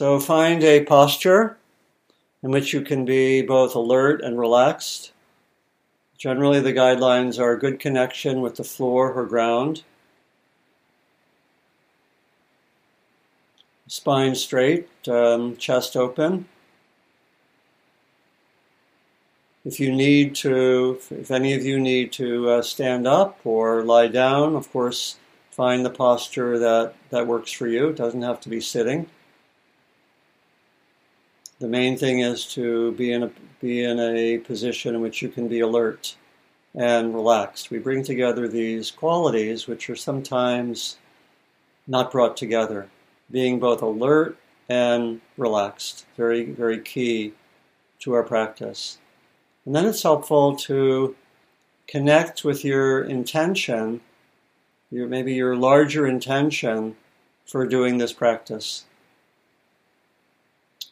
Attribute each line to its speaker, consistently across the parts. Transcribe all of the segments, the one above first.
Speaker 1: So find a posture in which you can be both alert and relaxed. Generally, the guidelines are good connection with the floor or ground. Spine straight, um, chest open. If you need to, if any of you need to uh, stand up or lie down, of course, find the posture that, that works for you. It doesn't have to be sitting. The main thing is to be in a be in a position in which you can be alert and relaxed. We bring together these qualities which are sometimes not brought together. Being both alert and relaxed, very very key to our practice. And then it's helpful to connect with your intention, your, maybe your larger intention for doing this practice.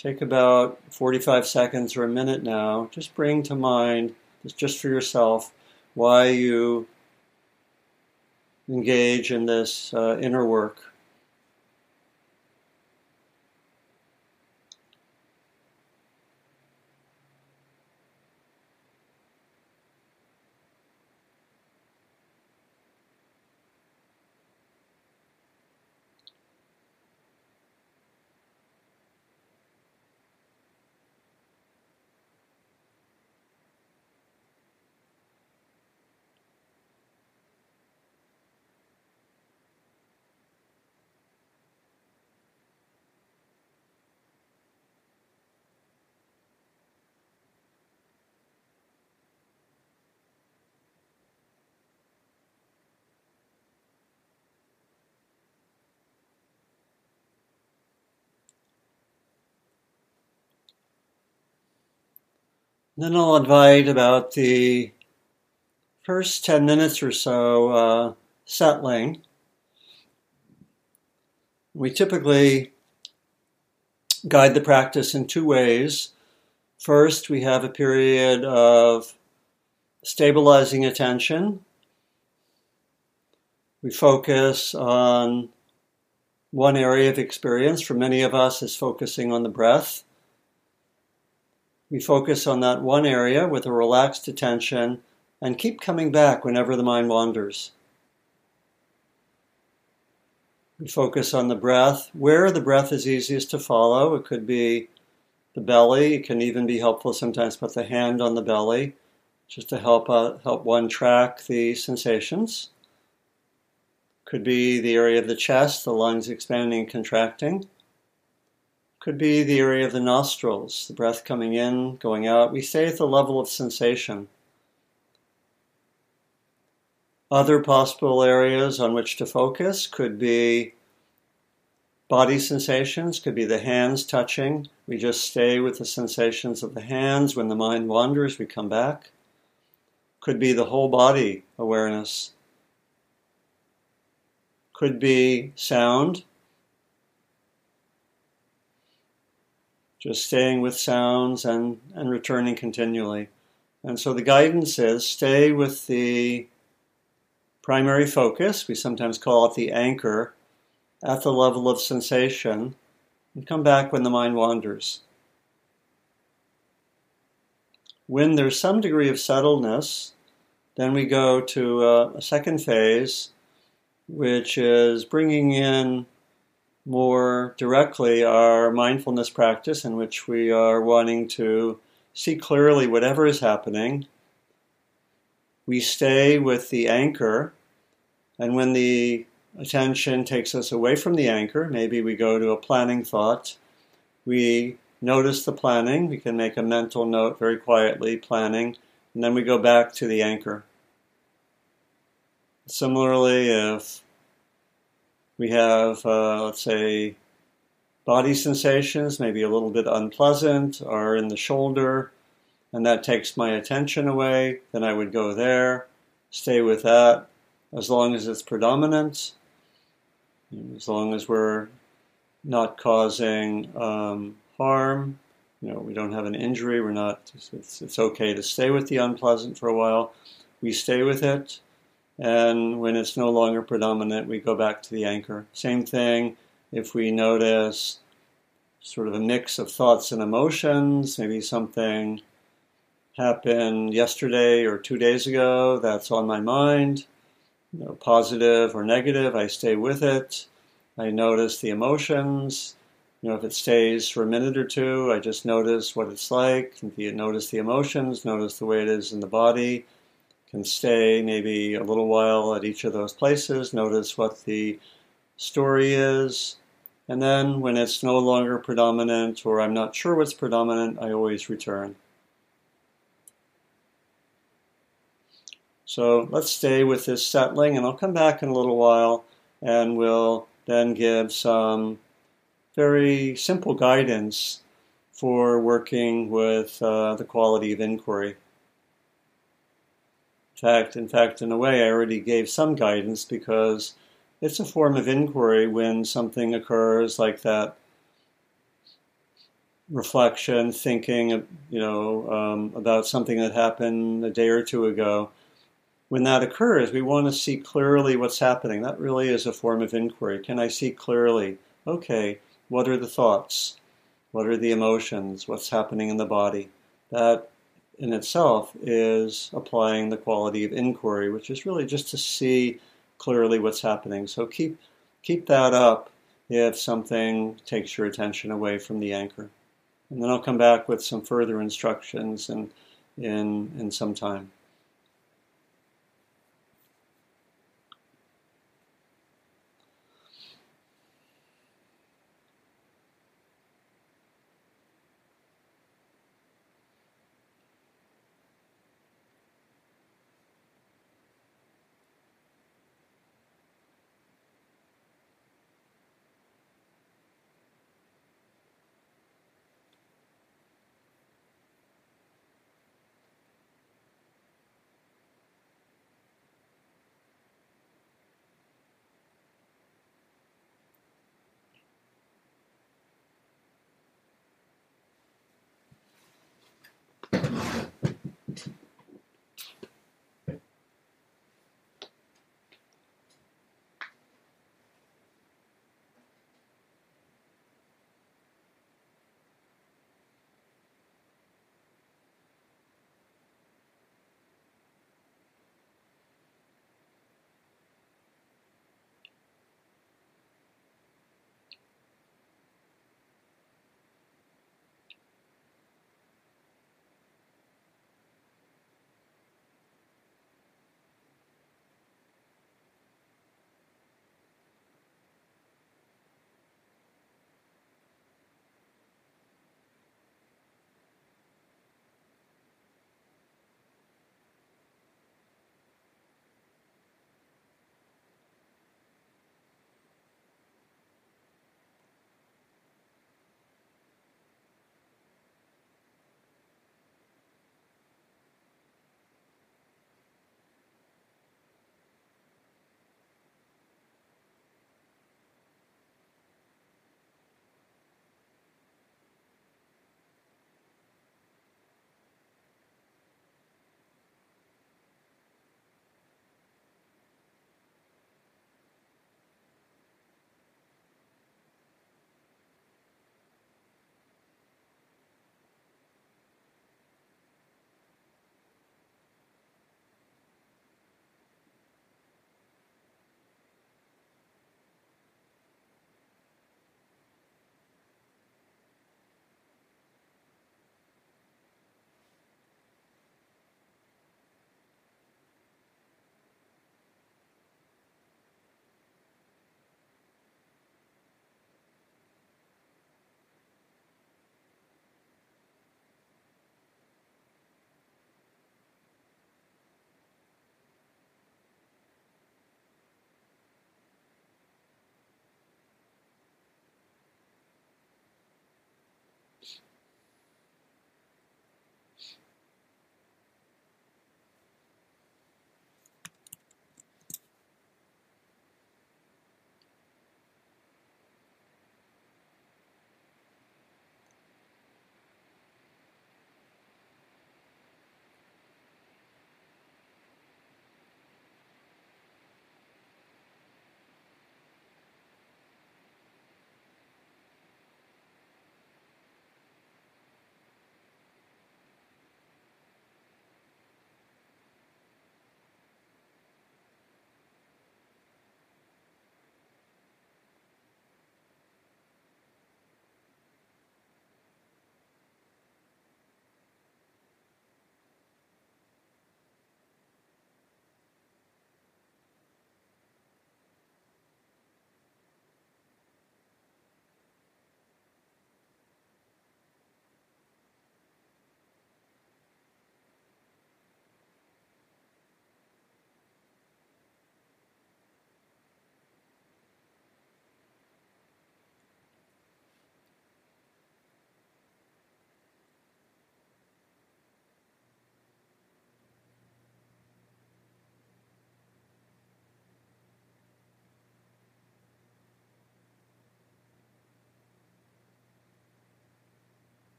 Speaker 1: Take about 45 seconds or a minute now. Just bring to mind, just for yourself, why you engage in this uh, inner work. Then I'll invite about the first 10 minutes or so uh, settling. We typically guide the practice in two ways. First, we have a period of stabilizing attention. We focus on one area of experience. For many of us, is focusing on the breath. We focus on that one area with a relaxed attention and keep coming back whenever the mind wanders. We focus on the breath, where the breath is easiest to follow. It could be the belly. It can even be helpful sometimes put the hand on the belly just to help uh, help one track the sensations. Could be the area of the chest, the lungs expanding and contracting. Could be the area of the nostrils, the breath coming in, going out. We stay at the level of sensation. Other possible areas on which to focus could be body sensations, could be the hands touching. We just stay with the sensations of the hands. When the mind wanders, we come back. Could be the whole body awareness. Could be sound, just staying with sounds and, and returning continually. And so the guidance is stay with the primary focus, we sometimes call it the anchor, at the level of sensation, and come back when the mind wanders. When there's some degree of settledness, then we go to a, a second phase, which is bringing in more directly our mindfulness practice, in which we are wanting to see clearly whatever is happening. We stay with the anchor, and when the attention takes us away from the anchor, maybe we go to a planning thought, we notice the planning, we can make a mental note very quietly, planning, and then we go back to the anchor. Similarly, if we have, uh, let's say, body sensations, maybe a little bit unpleasant, or in the shoulder, and that takes my attention away. Then I would go there, stay with that as long as it's predominant, as long as we're not causing um, harm. You know, we don't have an injury. We're not. It's, it's okay to stay with the unpleasant for a while. We stay with it and when it's no longer predominant, we go back to the anchor. Same thing if we notice sort of a mix of thoughts and emotions, maybe something happened yesterday or two days ago that's on my mind, you know, positive or negative, I stay with it. I notice the emotions. You know, if it stays for a minute or two, I just notice what it's like. Notice the emotions, notice the way it is in the body. Can stay maybe a little while at each of those places, notice what the story is. And then when it's no longer predominant or I'm not sure what's predominant, I always return. So let's stay with this settling, and I'll come back in a little while and we'll then give some very simple guidance for working with uh, the quality of inquiry. Fact, in fact, in a way, I already gave some guidance because it's a form of inquiry when something occurs like that reflection, thinking, you know, um, about something that happened a day or two ago when that occurs, we want to see clearly what's happening. That really is a form of inquiry. Can I see clearly? Okay, what are the thoughts? What are the emotions? What's happening in the body? That in itself is applying the quality of inquiry, which is really just to see clearly what's happening. So keep keep that up if something takes your attention away from the anchor. And then I'll come back with some further instructions in in, in some time.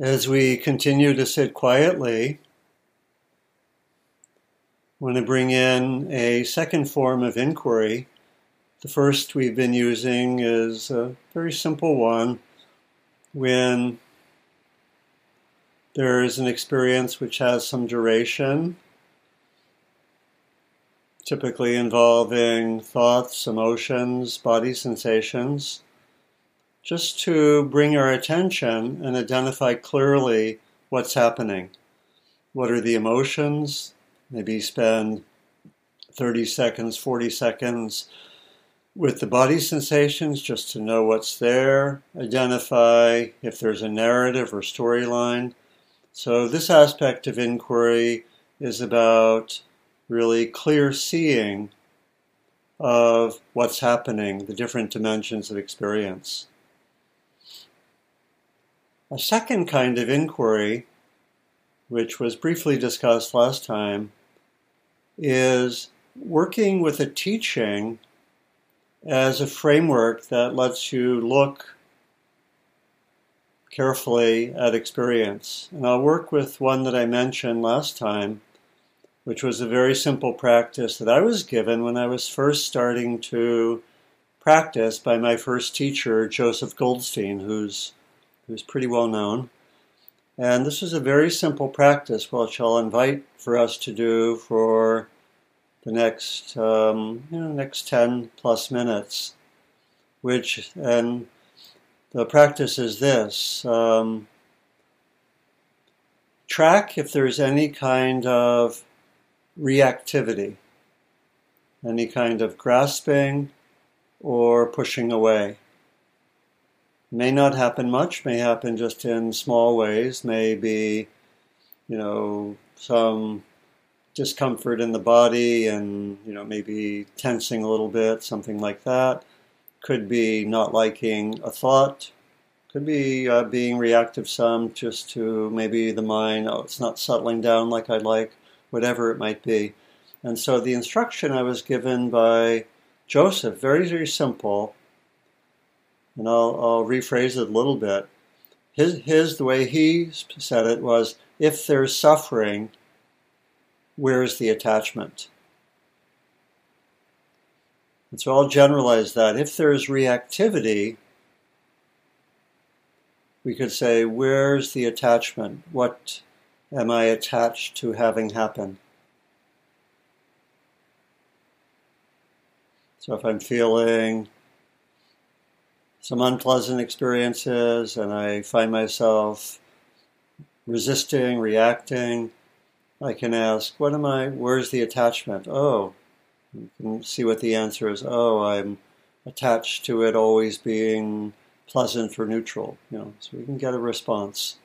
Speaker 1: As we continue to sit quietly, I want to bring in a second form of inquiry. The first we've been using is a very simple one when there is an experience which has some duration, typically involving thoughts, emotions, body sensations just to bring our attention and identify clearly what's happening. What are the emotions? Maybe spend 30 seconds, 40 seconds with the body sensations just to know what's there, identify if there's a narrative or storyline. So, this aspect of inquiry is about really clear seeing of what's happening, the different dimensions of experience. A second kind of inquiry, which was briefly discussed last time, is working with a teaching as a framework that lets you look carefully at experience. And I'll work with one that I mentioned last time, which was a very simple practice that I was given when I was first starting to practice by my first teacher, Joseph Goldstein, who's who's pretty well known. And this is a very simple practice, which I'll invite for us to do for the next, um, you know, next 10 plus minutes. Which, and the practice is this um, track if there's any kind of reactivity, any kind of grasping or pushing away. May not happen much, may happen just in small ways, may be, you know, some discomfort in the body and, you know, maybe tensing a little bit, something like that. Could be not liking a thought, could be uh, being reactive some just to maybe the mind, oh, it's not settling down like I'd like, whatever it might be. And so the instruction I was given by Joseph, very, very simple, and I'll, I'll rephrase it a little bit. His, his, the way he said it was if there's suffering, where's the attachment? And so I'll generalize that. If there's reactivity, we could say, where's the attachment? What am I attached to having happen? So if I'm feeling some unpleasant experiences and I find myself resisting, reacting, I can ask, what am I, where's the attachment? Oh, you can see what the answer is. Oh, I'm attached to it always being pleasant or neutral, you know, so we can get a response.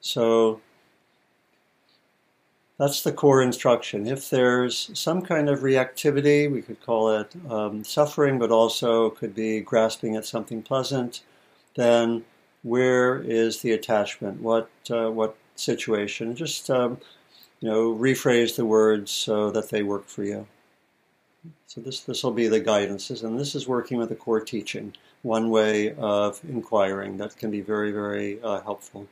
Speaker 1: So that's the core instruction. If there's some kind of reactivity, we could call it um, suffering, but also could be grasping at something pleasant, then where is the attachment? What uh, what situation? Just um, you know, rephrase the words so that they work for you. So this this will be the guidances, and this is working with the core teaching. One way of inquiring that can be very very uh, helpful.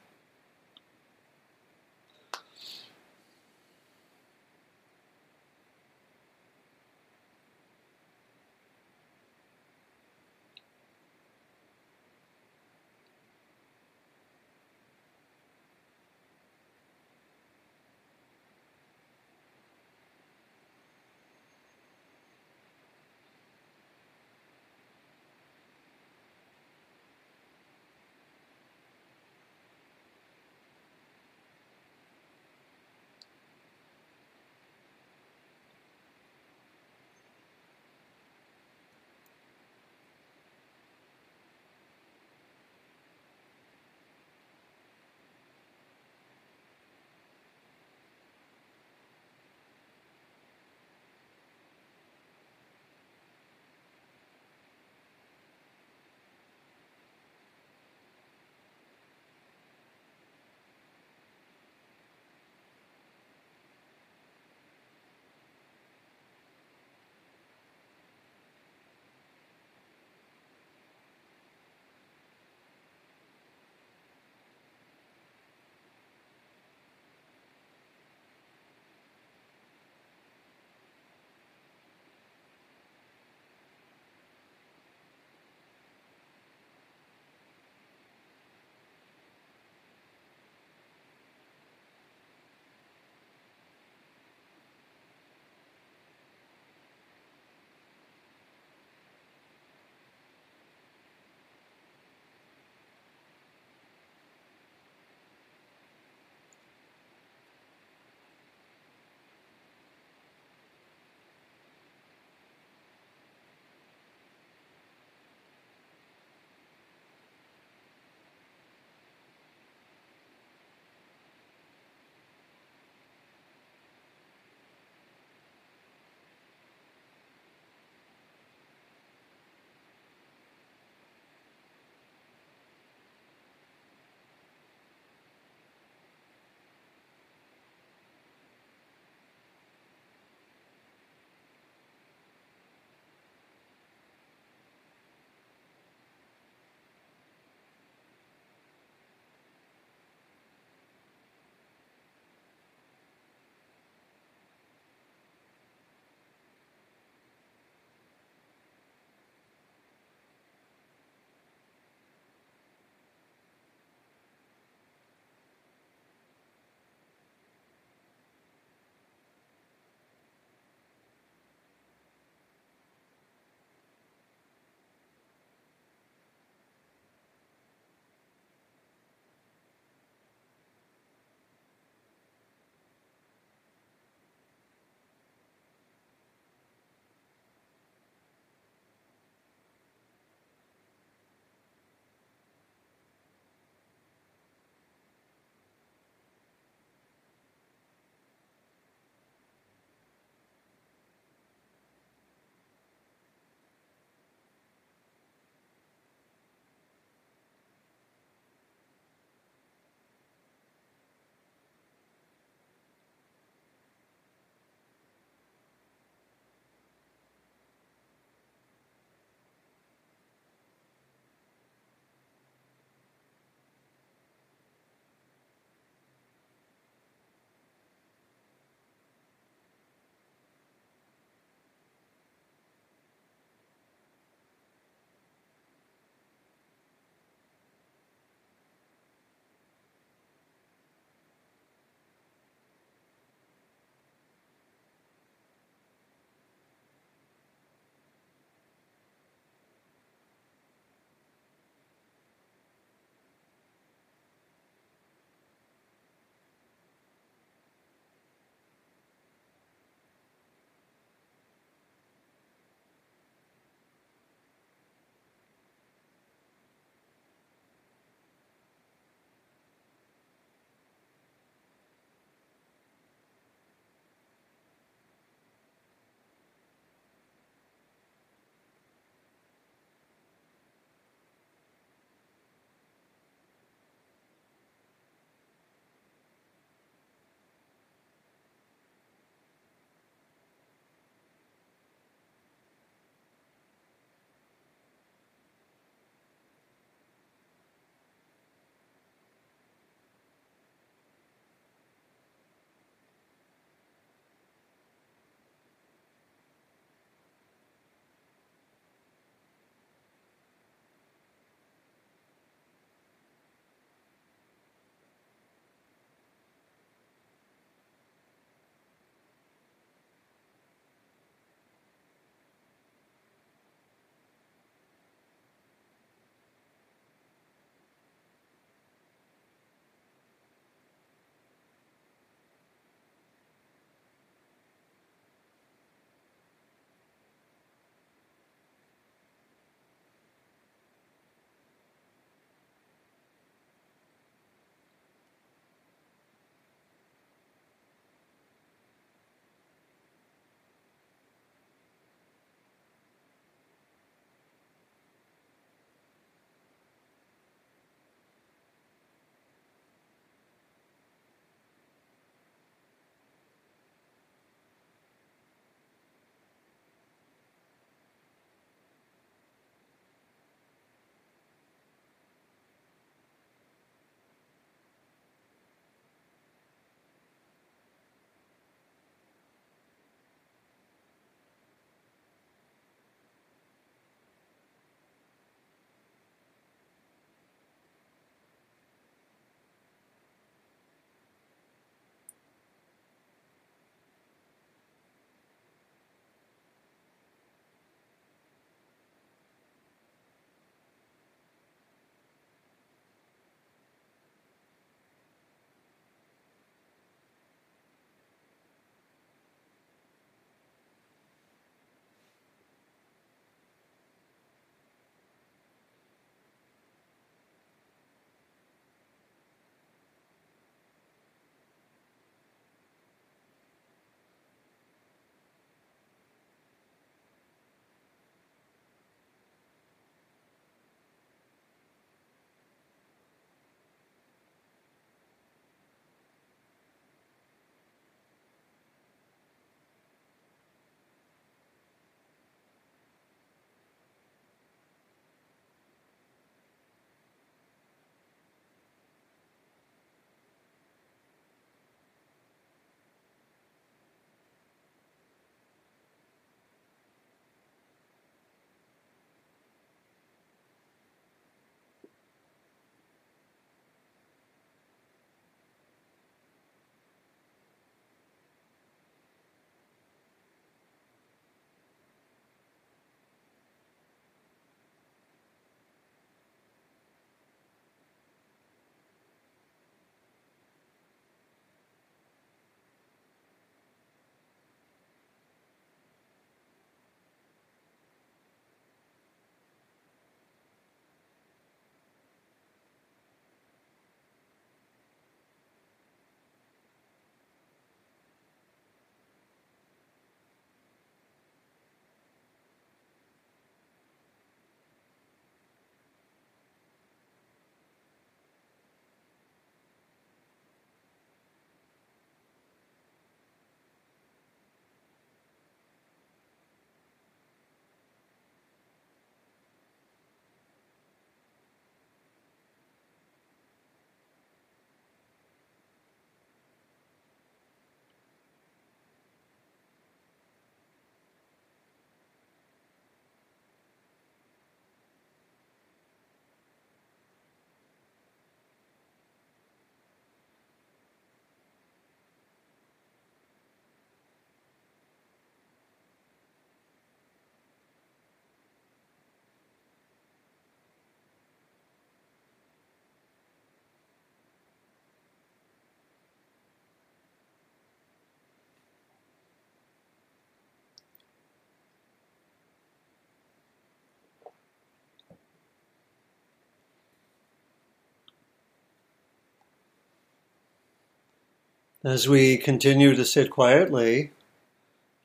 Speaker 1: As we continue to sit quietly,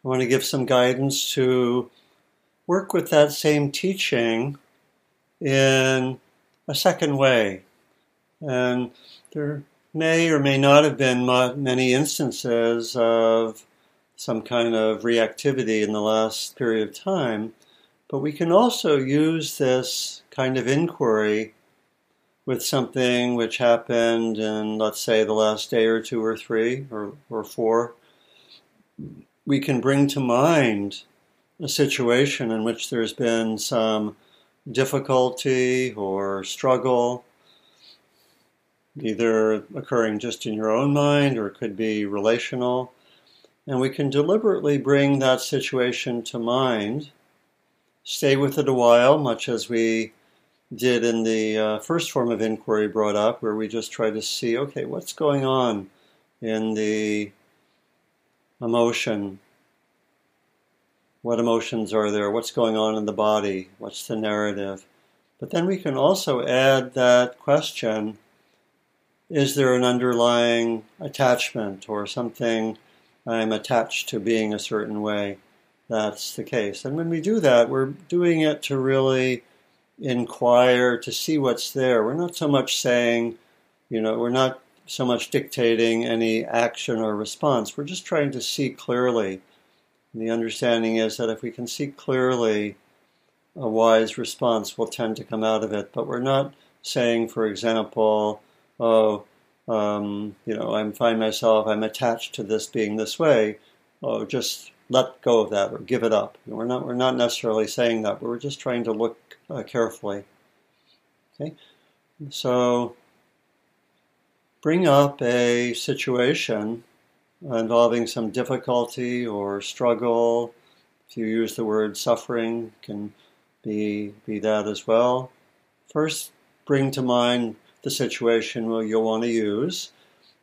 Speaker 1: I want to give some guidance to work with that same teaching in a second way. And there may or may not have been many instances of some kind of reactivity in the last period of time, but we can also use this kind of inquiry with something which happened in, let's say, the last day or two or three or, or four, we can bring to mind a situation in which there's been some difficulty or struggle, either occurring just in your own mind or it could be relational. And we can deliberately bring that situation to mind, stay with it a while, much as we did in the uh, first form of inquiry brought up, where we just try to see, okay, what's going on in the emotion? What emotions are there? What's going on in the body? What's the narrative? But then we can also add that question is there an underlying attachment or something I'm attached to being a certain way? That's the case. And when we do that, we're doing it to really inquire to see what's there. We're not so much saying, you know, we're not so much dictating any action or response. We're just trying to see clearly. And the understanding is that if we can see clearly, a wise response will tend to come out of it. But we're not saying, for example, oh, um, you know, I find myself, I'm attached to this being this way. Oh, just let go of that or give it up. We're not, we're not necessarily saying that, we're just trying to look uh, carefully. Okay, so bring up a situation involving some difficulty or struggle. If you use the word suffering, can be be that as well. First, bring to mind the situation you'll want to use,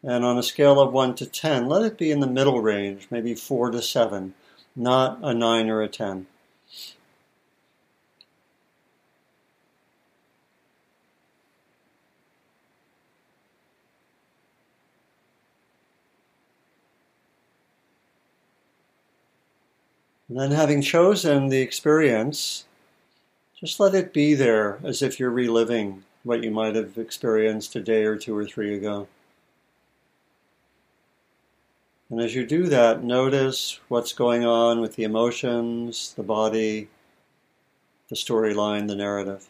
Speaker 1: and on a scale of one to ten, let it be in the middle range, maybe four to seven, not a nine or a ten. And then, having chosen the experience, just let it be there as if you're reliving what you might have experienced a day or two or three ago. And as you do that, notice what's going on with the emotions, the body, the storyline, the narrative.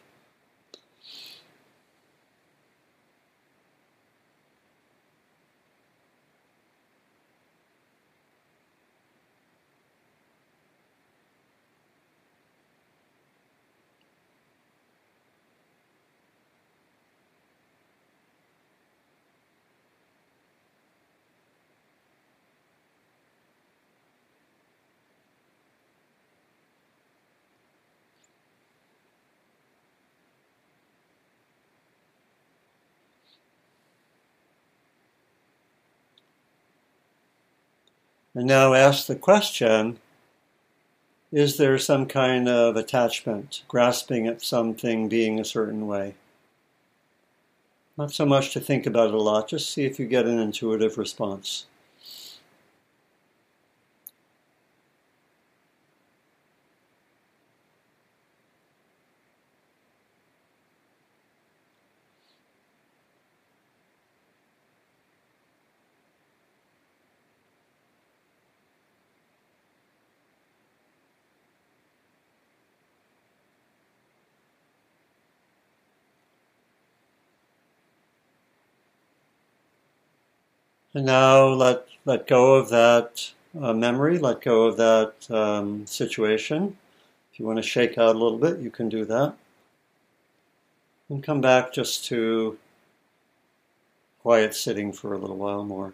Speaker 1: And now ask the question is there some kind of attachment, grasping at something being a certain way? Not so much to think about it a lot, just see if you get an intuitive response. And now let, let go of that uh, memory, let go of that um, situation. If you want to shake out a little bit, you can do that. And come back just to quiet sitting for a little while more.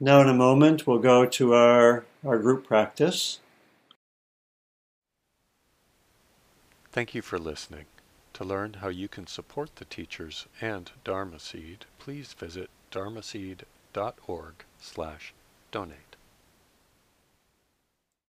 Speaker 1: Now, in a moment, we'll go to our, our group practice.
Speaker 2: Thank you for listening. To learn how you can support the teachers and Dharma Seed, please visit dharma dharmaseed.org slash donate.